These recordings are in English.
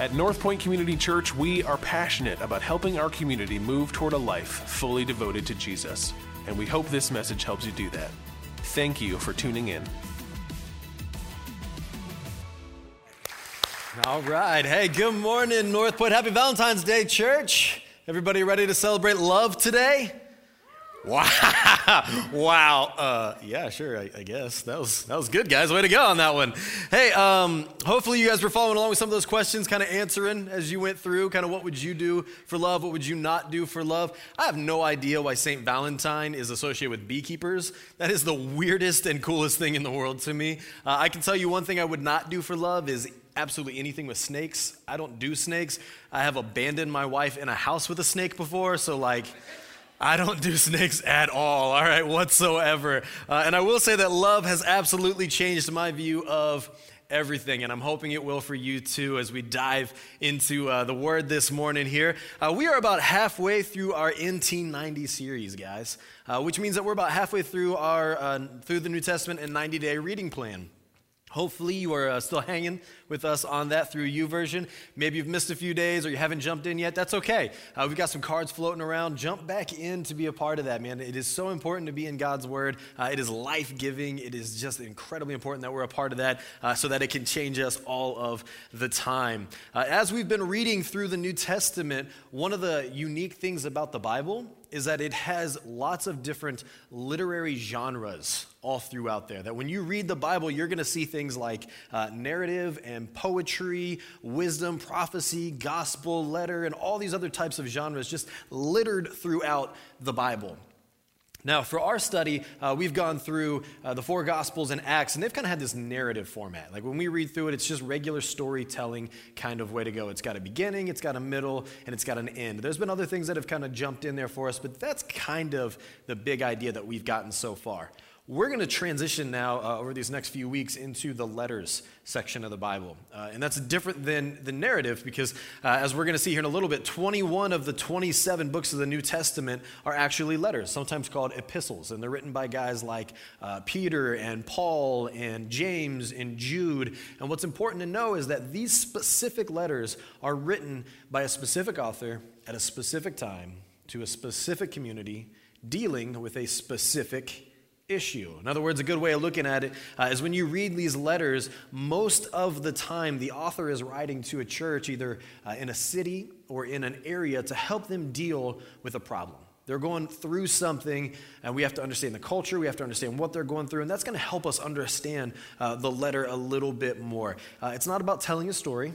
At North Point Community Church, we are passionate about helping our community move toward a life fully devoted to Jesus, and we hope this message helps you do that. Thank you for tuning in. All right. Hey, good morning, North Point. Happy Valentine's Day, church. Everybody ready to celebrate love today? Wow. Wow. Uh, yeah, sure, I, I, guess. That was, that was good, guys. Way to go on that one. Hey, um, hopefully you guys were following along with some of those questions, kind of answering as you went through, kind of what would you do for love? What would you not do for love? I have no idea why St. Valentine is associated with beekeepers. That is the weirdest and coolest thing in the world to me. Uh, I can tell you one thing I would not do for love is absolutely anything with snakes. I don't do snakes. I have abandoned my wife in a house with a snake before, so like, I don't do snakes at all, all right, whatsoever. Uh, and I will say that love has absolutely changed my view of everything, and I'm hoping it will for you too as we dive into uh, the word this morning here. Uh, we are about halfway through our NT90 series, guys, uh, which means that we're about halfway through our uh, through the New Testament and 90 day reading plan. Hopefully, you are uh, still hanging with us on that through YouVersion. Maybe you've missed a few days or you haven't jumped in yet. That's okay. Uh, we've got some cards floating around. Jump back in to be a part of that, man. It is so important to be in God's Word. Uh, it is life giving. It is just incredibly important that we're a part of that uh, so that it can change us all of the time. Uh, as we've been reading through the New Testament, one of the unique things about the Bible is that it has lots of different literary genres all throughout there. That when you read the Bible, you're going to see things like uh, narrative and poetry, wisdom, prophecy, gospel, letter, and all these other types of genres just littered throughout the Bible. Now, for our study, uh, we've gone through uh, the four Gospels and Acts, and they've kind of had this narrative format. Like when we read through it, it's just regular storytelling kind of way to go. It's got a beginning, it's got a middle, and it's got an end. There's been other things that have kind of jumped in there for us, but that's kind of the big idea that we've gotten so far. We're going to transition now uh, over these next few weeks into the letters section of the Bible. Uh, and that's different than the narrative because, uh, as we're going to see here in a little bit, 21 of the 27 books of the New Testament are actually letters, sometimes called epistles. And they're written by guys like uh, Peter and Paul and James and Jude. And what's important to know is that these specific letters are written by a specific author at a specific time to a specific community dealing with a specific issue. In other words, a good way of looking at it uh, is when you read these letters, most of the time the author is writing to a church either uh, in a city or in an area to help them deal with a problem. They're going through something, and we have to understand the culture. We have to understand what they're going through, and that's going to help us understand uh, the letter a little bit more. Uh, it's not about telling a story,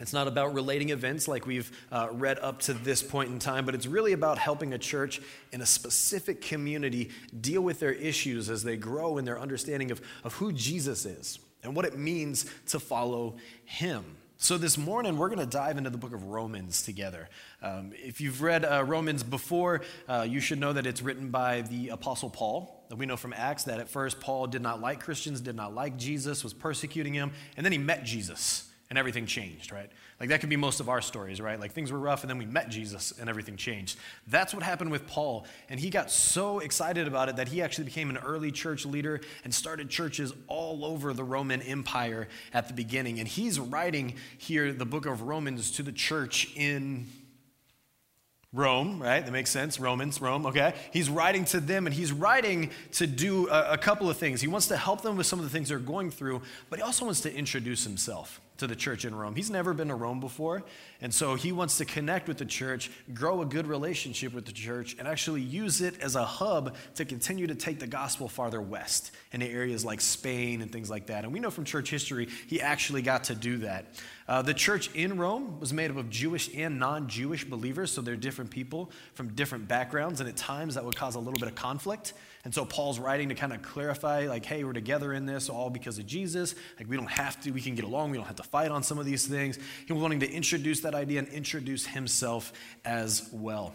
it's not about relating events like we've uh, read up to this point in time, but it's really about helping a church in a specific community deal with their issues as they grow in their understanding of, of who Jesus is and what it means to follow him. So, this morning, we're going to dive into the book of Romans together. Um, if you've read uh, Romans before, uh, you should know that it's written by the Apostle Paul. We know from Acts that at first Paul did not like Christians, did not like Jesus, was persecuting him, and then he met Jesus and everything changed, right? Like that could be most of our stories, right? Like things were rough and then we met Jesus and everything changed. That's what happened with Paul. And he got so excited about it that he actually became an early church leader and started churches all over the Roman Empire at the beginning. And he's writing here the book of Romans to the church in Rome, right? That makes sense. Romans, Rome, okay? He's writing to them and he's writing to do a, a, couple of things. He wants to help them with some of the things they're going through, but he also wants to introduce himself to the church in Rome. He's never been to Rome before, and so he wants to connect with the church, grow a good relationship with the church, and actually use it as a hub to continue to take the gospel farther west into areas like Spain and things like that. And we know from church history, he actually got to do that. Uh, the church in Rome was made up of Jewish and non Jewish believers, so they're different people from different backgrounds, and at times that would cause a little bit of conflict. And so Paul's writing to kind of clarify, like, hey, we're together in this all because of Jesus. Like, we don't have to, we can get along, we don't have to fight on some of these things. He was wanting to introduce that idea and introduce himself as well.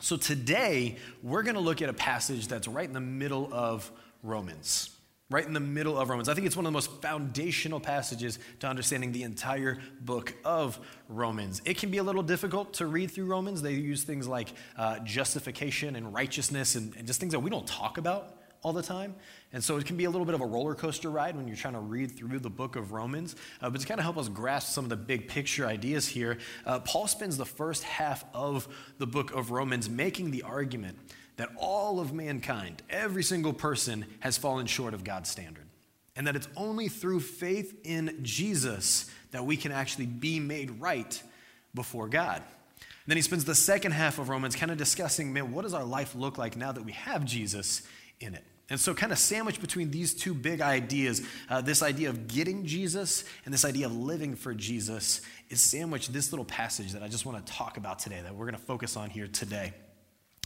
So today, we're going to look at a passage that's right in the middle of Romans right in the middle of Romans. I think it's one of the most foundational passages to understanding the entire book of Romans. It can be a little difficult to read through Romans. They use things like uh, justification and righteousness and, and just things that we don't talk about all the time. And so it can be a little bit of a roller coaster ride when you're trying to read through the book of Romans. Uh, but to kind of help us grasp some of the big picture ideas here, uh, Paul spends the first half of the book of Romans making the argument that all of mankind, every single person, has fallen short of God's standard. And that it's only through faith in Jesus that we can actually be made right before God. then he spends the second half of Romans kind of discussing, man, what does our life look like now that we have Jesus in it? And so, kind of sandwiched between these two big ideas, uh, this idea of getting Jesus and this idea of living for Jesus, is sandwiched this little passage that I just want to talk about today, that we're going to focus on here today.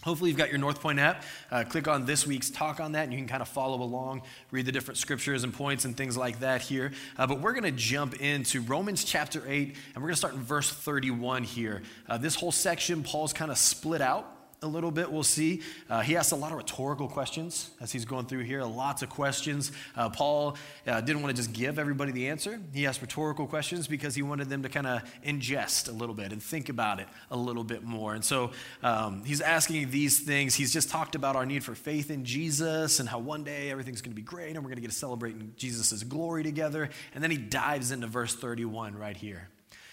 Hopefully, you've got your North Point app. Uh, click on this week's talk on that, and you can kind of follow along, read the different scriptures and points and things like that here. Uh, but we're going to jump into Romans chapter 8, and we're going to start in verse 31 here. Uh, this whole section, Paul's kind of split out a little bit, we'll see. Uh, he asks a lot of rhetorical questions as he's going through here, lots of questions. Uh, Paul uh, didn't want to just give everybody the answer. He asked rhetorical questions because he wanted them to kind of ingest a little bit and think about it a little bit more. And so um, he's asking these things. He's just talked about our need for faith in Jesus and how one day everything's going to be great and we're going to get to celebrate Jesus' glory together. And then he dives into verse 31 right here.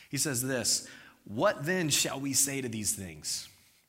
He says this What then shall we say to these things?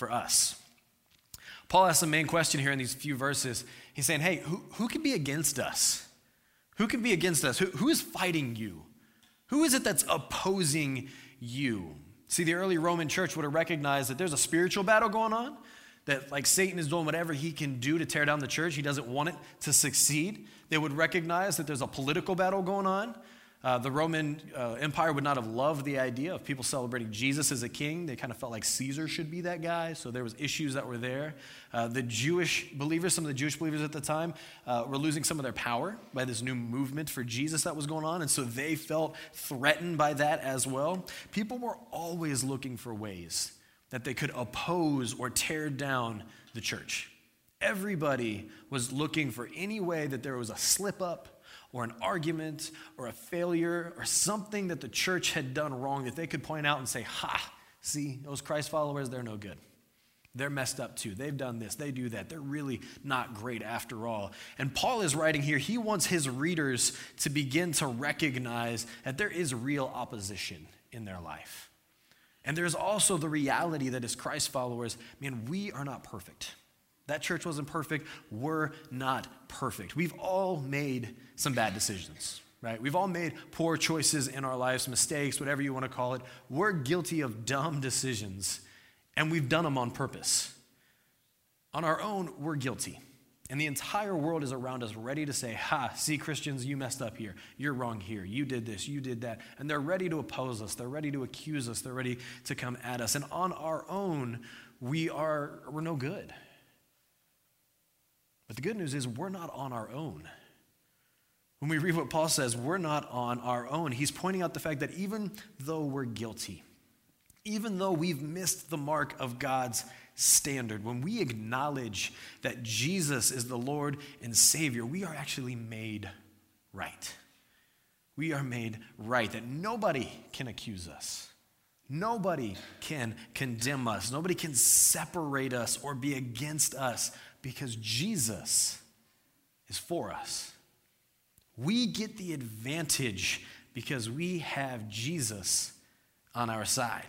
for us. Paul asks the main question here in these few verses. He's saying, hey, who, who can be against us? Who can be against us? Who, who is fighting you? Who is it that's opposing you? See, the early Roman church would have recognized that there's a spiritual battle going on, that like Satan is doing whatever he can do to tear down the church. He doesn't want it to succeed. They would recognize that there's a political battle going on, uh, the Roman uh, Empire would not have loved the idea of people celebrating Jesus as a king. They kind of felt like Caesar should be that guy, so there was issues that were there. Uh, the Jewish believers, some of the Jewish believers at the time, uh, were losing some of their power by this new movement for Jesus that was going on, and so they felt threatened by that as well. People were always looking for ways that they could oppose or tear down the church. Everybody was looking for any way that there was a slip up or an argument or a failure or something that the church had done wrong that they could point out and say, Ha, see, those Christ followers, they're no good. They're messed up too. They've done this, they do that. They're really not great after all. And Paul is writing here, he wants his readers to begin to recognize that there is real opposition in their life. And there's also the reality that as Christ followers, man, we are not perfect. That church wasn't perfect. We're not perfect. We've all made some bad decisions, right? We've all made poor choices in our lives, mistakes, whatever you want to call it. We're guilty of dumb decisions, and we've done them on purpose. On our own, we're guilty. And the entire world is around us ready to say, Ha, see, Christians, you messed up here. You're wrong here. You did this. You did that. And they're ready to oppose us. They're ready to accuse us. They're ready to come at us. And on our own, we are, we're no good. But the good news is we're not on our own. When we read what Paul says, we're not on our own. He's pointing out the fact that even though we're guilty, even though we've missed the mark of God's standard, when we acknowledge that Jesus is the Lord and Savior, we are actually made right. We are made right, that nobody can accuse us. Nobody can condemn us. Nobody can separate us or be against us because Jesus is for us. We get the advantage because we have Jesus on our side.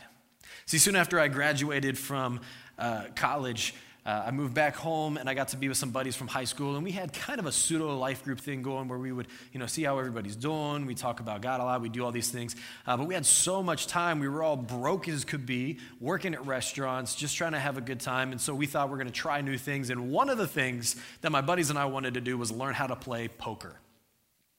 See, soon after I graduated from uh, college, uh, I moved back home and I got to be with some buddies from high school, and we had kind of a pseudo life group thing going where we would, you know, see how everybody's doing. We talk about God a lot. We do all these things, uh, but we had so much time. We were all broke as could be, working at restaurants, just trying to have a good time. And so we thought we are going to try new things. And one of the things that my buddies and I wanted to do was learn how to play poker.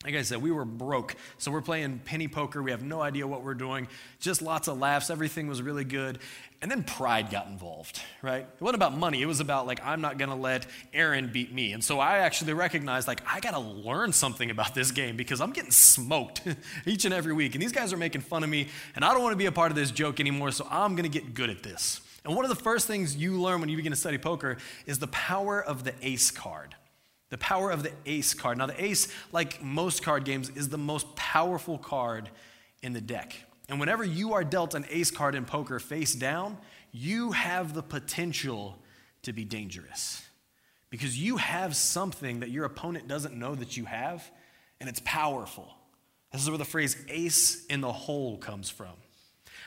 Like I said, we were broke. So we're playing penny poker. We have no idea what we're doing. Just lots of laughs. Everything was really good. And then pride got involved, right? It wasn't about money. It was about, like, I'm not going to let Aaron beat me. And so I actually recognized, like, I got to learn something about this game because I'm getting smoked each and every week. And these guys are making fun of me. And I don't want to be a part of this joke anymore. So I'm going to get good at this. And one of the first things you learn when you begin to study poker is the power of the ace card. The power of the ace card. Now, the ace, like most card games, is the most powerful card in the deck. And whenever you are dealt an ace card in poker face down, you have the potential to be dangerous. Because you have something that your opponent doesn't know that you have, and it's powerful. This is where the phrase ace in the hole comes from.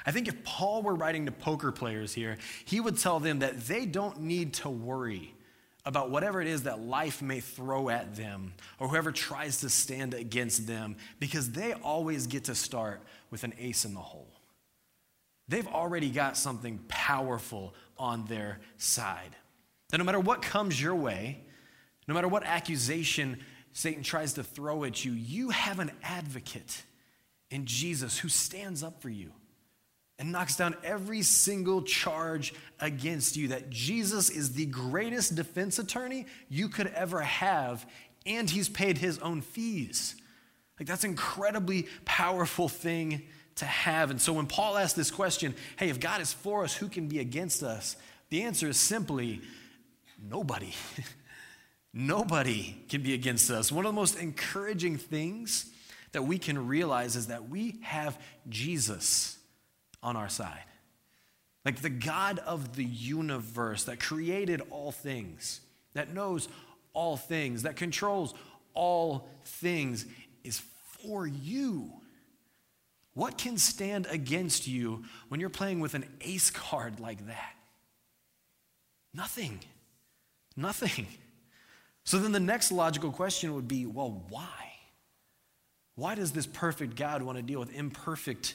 I think if Paul were writing to poker players here, he would tell them that they don't need to worry about whatever it is that life may throw at them or whoever tries to stand against them because they always get to start with an ace in the hole. They've already got something powerful on their side. That no matter what comes your way, no matter what accusation Satan tries to throw at you, you have an advocate in Jesus who stands up for you and knocks down every single charge against you. That Jesus is the greatest defense attorney you could ever have, and he's paid his own fees. Like, that's an incredibly powerful thing to have. And so, when Paul asks this question, hey, if God is for us, who can be against us? The answer is simply nobody. nobody can be against us. One of the most encouraging things that we can realize is that we have Jesus on our side. Like the God of the universe that created all things, that knows all things, that controls all things, is for you. What can stand against you when you're playing with an ace card like that? Nothing. Nothing. So then the next logical question would be well, why? Why does this perfect God want to deal with imperfect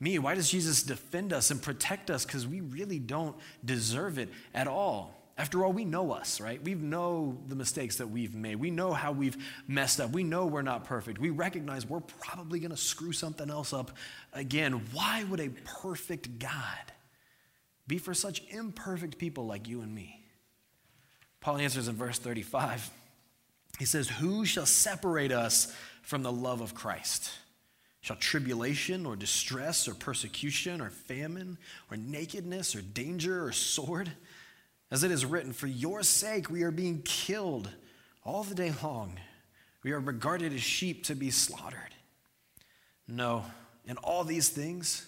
me? Why does Jesus defend us and protect us? Because we really don't deserve it at all. After all, we know us, right? We know the mistakes that we've made. We know how we've messed up. We know we're not perfect. We recognize we're probably going to screw something else up again. Why would a perfect God be for such imperfect people like you and me? Paul answers in verse 35. He says, Who shall separate us from the love of Christ? Shall tribulation or distress or persecution or famine or nakedness or danger or sword? As it is written, For your sake we are being killed all the day long. We are regarded as sheep to be slaughtered. No, in all these things,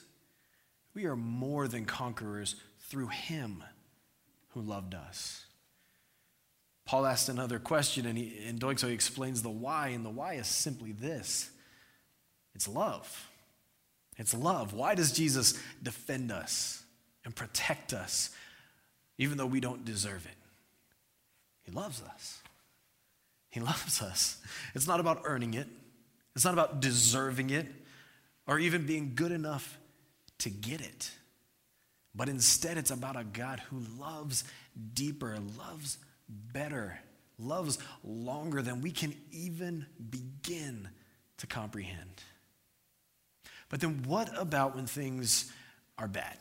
we are more than conquerors through him who loved us. Paul asked another question, and he, in doing so, he explains the why, and the why is simply this it's love. It's love. Why does Jesus defend us and protect us even though we don't deserve it? He loves us. He loves us. It's not about earning it, it's not about deserving it or even being good enough to get it. But instead, it's about a God who loves deeper, loves better, loves longer than we can even begin to comprehend. But then what about when things are bad?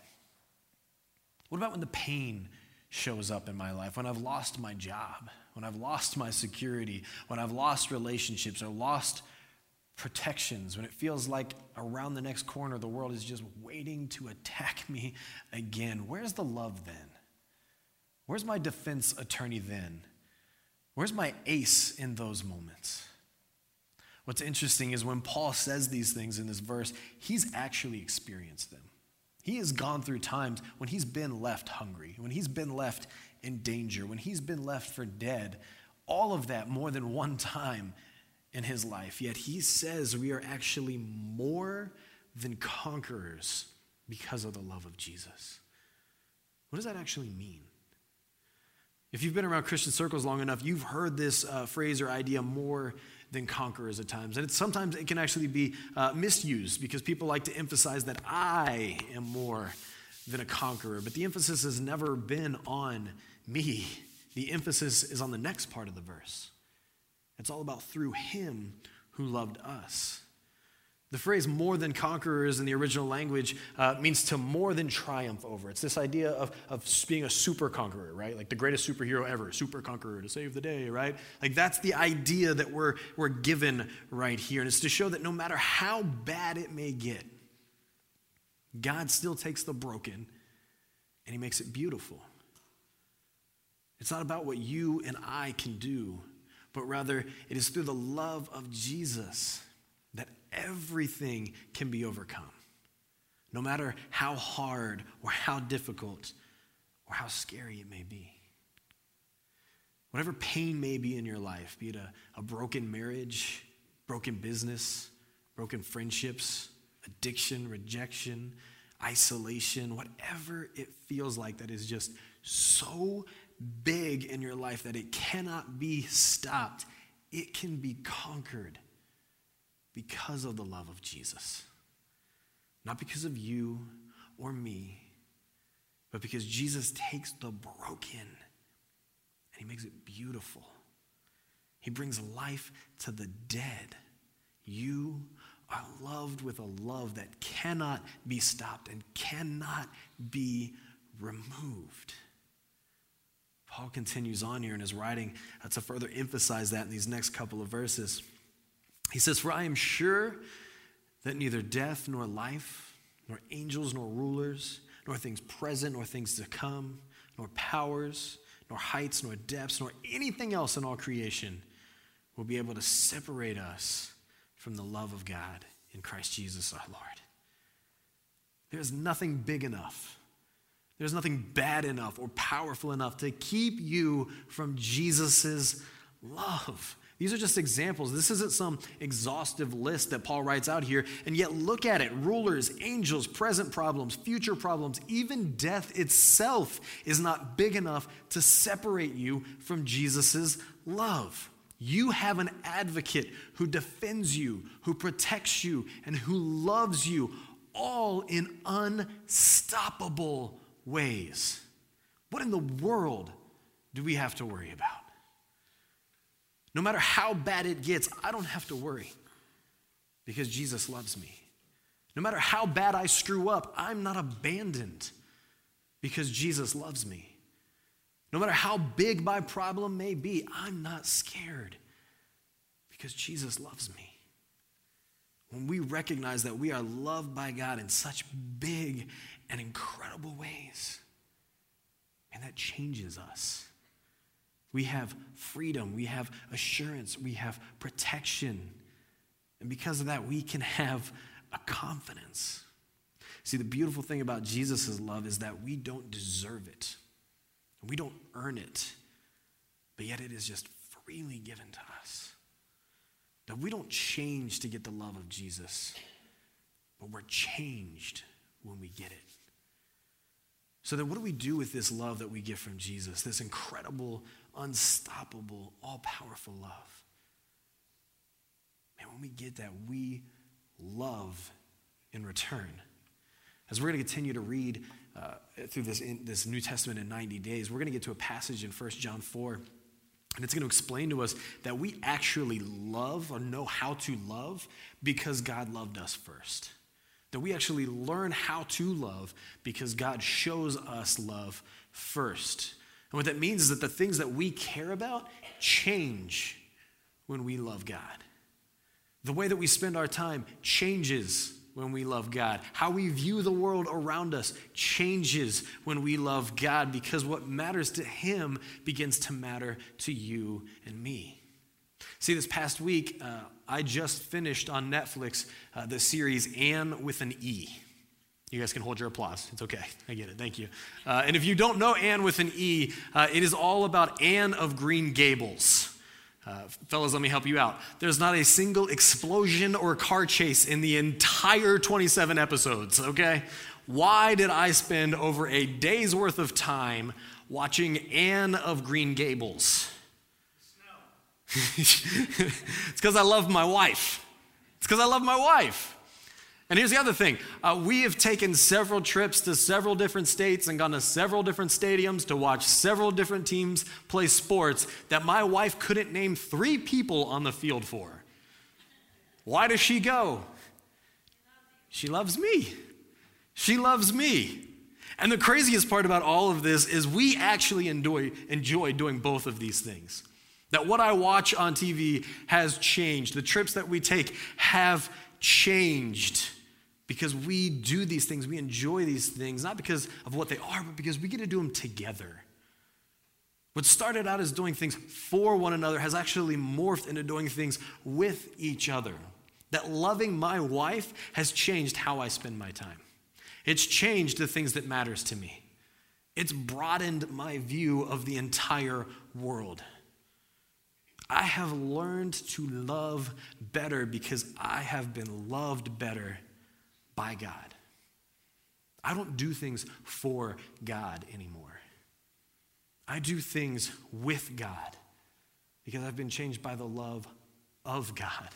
What about when the pain shows up in my life? When I've lost my job, when I've lost my security, when I've lost relationships or lost protections, when it feels like around the next corner the world is just waiting to attack me again? Where's the love then? Where's my defense attorney then? Where's my ace in those moments? What's interesting is when Paul says these things in this verse, he's actually experienced them. He has gone through times when he's been left hungry, when he's been left in danger, when he's been left for dead, all of that more than one time in his life. Yet he says we are actually more than conquerors because of the love of Jesus. What does that actually mean? If you've been around Christian circles long enough, you've heard this uh, phrase or idea more than conquerors at times. And sometimes it can actually be uh, misused because people like to emphasize that I am more than a conqueror. But the emphasis has never been on me, the emphasis is on the next part of the verse. It's all about through him who who loved us. The phrase more than conquerors in the original language uh, means to more than triumph over. It's this idea of, of being a super conqueror, right? Like the greatest superhero ever, super conqueror to save the day, right? Like that's the idea that we're, we're given right here. And it's to show that no matter how bad it may get, God still takes the broken and he makes it beautiful. It's not about what you and I can do, but rather it is through the love of Jesus everything can be overcome. No matter how hard or how difficult or how scary it may be. Whatever pain may be in your life, be it a, a broken marriage, broken business, broken friendships, addiction, rejection, isolation, whatever it feels like that is just so big in your life that it cannot be stopped, it can be conquered because of the love of Jesus. Not because of you or me, but because Jesus takes the broken and he makes it beautiful. He brings life to the dead. You are loved with a love that cannot be stopped and cannot be removed. Paul continues on here in his writing to further emphasize that in these next couple of verses. He says, For I am sure that neither death nor life, nor angels nor rulers, nor things present nor things to come, nor powers, nor heights nor depths, nor anything else in all creation will be able to separate us from the love of God in Christ Jesus our Lord. There's nothing big enough. There's nothing bad enough or powerful enough to keep you from Jesus' love. These are just examples. This isn't some exhaustive list that Paul writes out here. And yet, look at it rulers, angels, present problems, future problems, even death itself is not big enough to separate you from Jesus' love. You have an advocate who defends you, who protects you, and who loves you, all in unstoppable ways. What in the world do we have to worry about? No matter how bad it gets, I don't have to worry because Jesus loves me. No matter how bad I screw up, I'm not abandoned because Jesus loves me. No matter how big my problem may be, I'm not scared because Jesus loves me. When we recognize that we are loved by God in such big and incredible ways, and that changes us. We have freedom, we have assurance, we have protection. And because of that, we can have a confidence. See, the beautiful thing about Jesus' love is that we don't deserve it. We don't earn it, but yet it is just freely given to us. That we don't change to get the love of Jesus, but we're changed when we get it. So then, what do we do with this love that we get from Jesus, this incredible, unstoppable, all powerful love? And when we get that, we love in return. As we're going to continue to read uh, through this, in, this New Testament in 90 days, we're going to get to a passage in 1 John 4. And it's going to explain to us that we actually love or know how to love because God loved us first. That we actually learn how to love because God shows us love first. And what that means is that the things that we care about change when we love God. The way that we spend our time changes when we love God. How we view the world around us changes when we love God because what matters to Him begins to matter to you and me. See, this past week, uh, I just finished on Netflix uh, the series Anne with an E. You guys can hold your applause. It's okay. I get it. Thank you. Uh, and if you don't know Anne with an E, uh, it is all about Anne of Green Gables. Uh, fellas, let me help you out. There's not a single explosion or car chase in the entire 27 episodes, okay? Why did I spend over a day's worth of time watching Anne of Green Gables? it's because I love my wife. It's because I love my wife. And here's the other thing uh, we have taken several trips to several different states and gone to several different stadiums to watch several different teams play sports that my wife couldn't name three people on the field for. Why does she go? She loves me. She loves me. And the craziest part about all of this is we actually enjoy, enjoy doing both of these things. That what I watch on TV has changed. The trips that we take have changed because we do these things. We enjoy these things, not because of what they are, but because we get to do them together. What started out as doing things for one another has actually morphed into doing things with each other. That loving my wife has changed how I spend my time. It's changed the things that matters to me. It's broadened my view of the entire world. I have learned to love better because I have been loved better by God. I don't do things for God anymore. I do things with God because I've been changed by the love of God.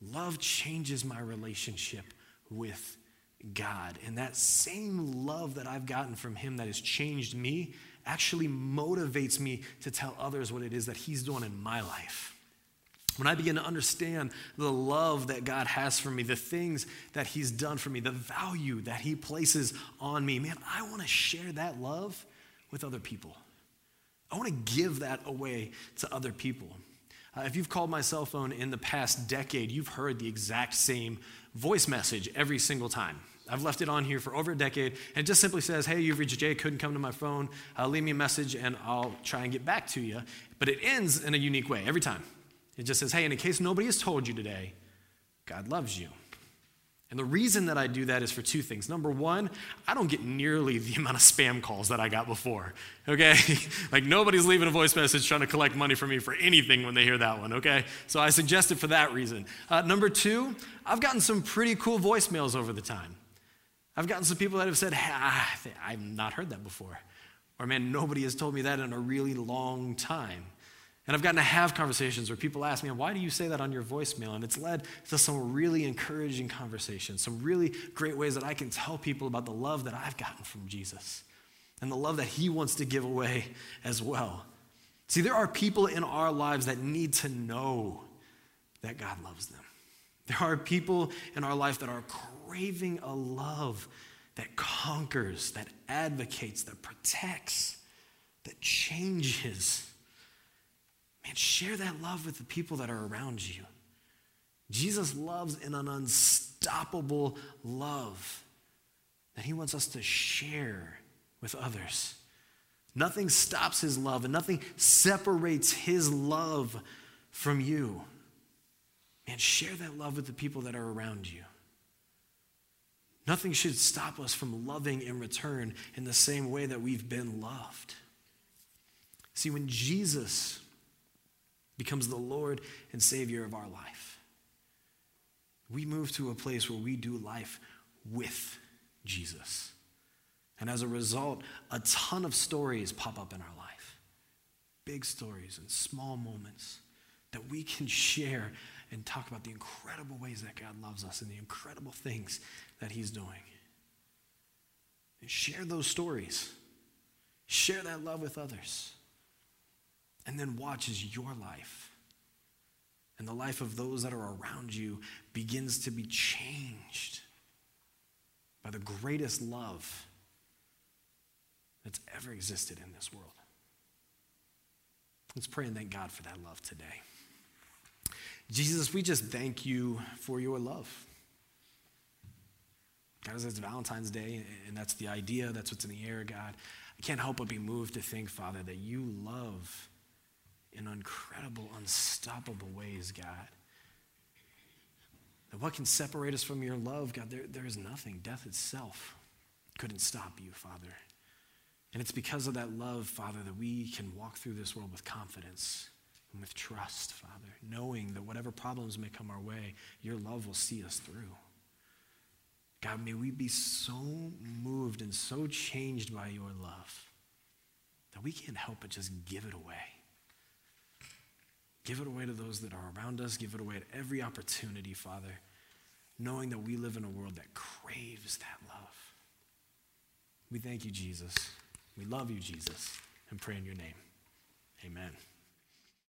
Love changes my relationship with God. And that same love that I've gotten from Him that has changed me actually motivates me to tell others what it is that He's doing in my life. When I begin to understand the love that God has for me, the things that He's done for me, the value that He places on me, man, I want to share that love with other people. I want to give that away to other people. Uh, if you've called my cell phone in the past decade, you've heard the exact same voice message every single time. I've left it on here for over a decade, and it just simply says, Hey, you've reached Jay, couldn't come to my phone. Uh, leave me a message, and I'll try and get back to you. But it ends in a unique way every time. It just says, Hey, in case nobody has told you today, God loves you. And the reason that I do that is for two things. Number one, I don't get nearly the amount of spam calls that I got before, okay? like nobody's leaving a voice message trying to collect money from me for anything when they hear that one, okay? So I suggest it for that reason. Uh, number two, I've gotten some pretty cool voicemails over the time. I've gotten some people that have said, hey, I've not heard that before. Or, man, nobody has told me that in a really long time. And I've gotten to have conversations where people ask me, why do you say that on your voicemail? And it's led to some really encouraging conversations, some really great ways that I can tell people about the love that I've gotten from Jesus and the love that he wants to give away as well. See, there are people in our lives that need to know that God loves them. There are people in our life that are craving a love that conquers, that advocates, that protects, that changes. Man, share that love with the people that are around you. Jesus loves in an unstoppable love that he wants us to share with others. Nothing stops his love and nothing separates his love from you. And share that love with the people that are around you. Nothing should stop us from loving in return in the same way that we've been loved. See, when Jesus becomes the Lord and Savior of our life. We move to a place where we do life with Jesus. And as a result, a ton of stories pop up in our life big stories and small moments that we can share and talk about the incredible ways that God loves us and the incredible things that He's doing. And share those stories, share that love with others. And then watch as your life and the life of those that are around you begins to be changed by the greatest love that's ever existed in this world. Let's pray and thank God for that love today. Jesus, we just thank you for your love. God, it's Valentine's Day, and that's the idea, that's what's in the air, God. I can't help but be moved to think, Father, that you love incredible, unstoppable ways, God. That what can separate us from your love, God, there, there is nothing. Death itself couldn't stop you, Father. And it's because of that love, Father, that we can walk through this world with confidence and with trust, Father, knowing that whatever problems may come our way, your love will see us through. God, may we be so moved and so changed by your love that we can't help but just give it away. Give it away to those that are around us. Give it away at every opportunity, Father, knowing that we live in a world that craves that love. We thank you, Jesus. We love you, Jesus, and pray in your name. Amen.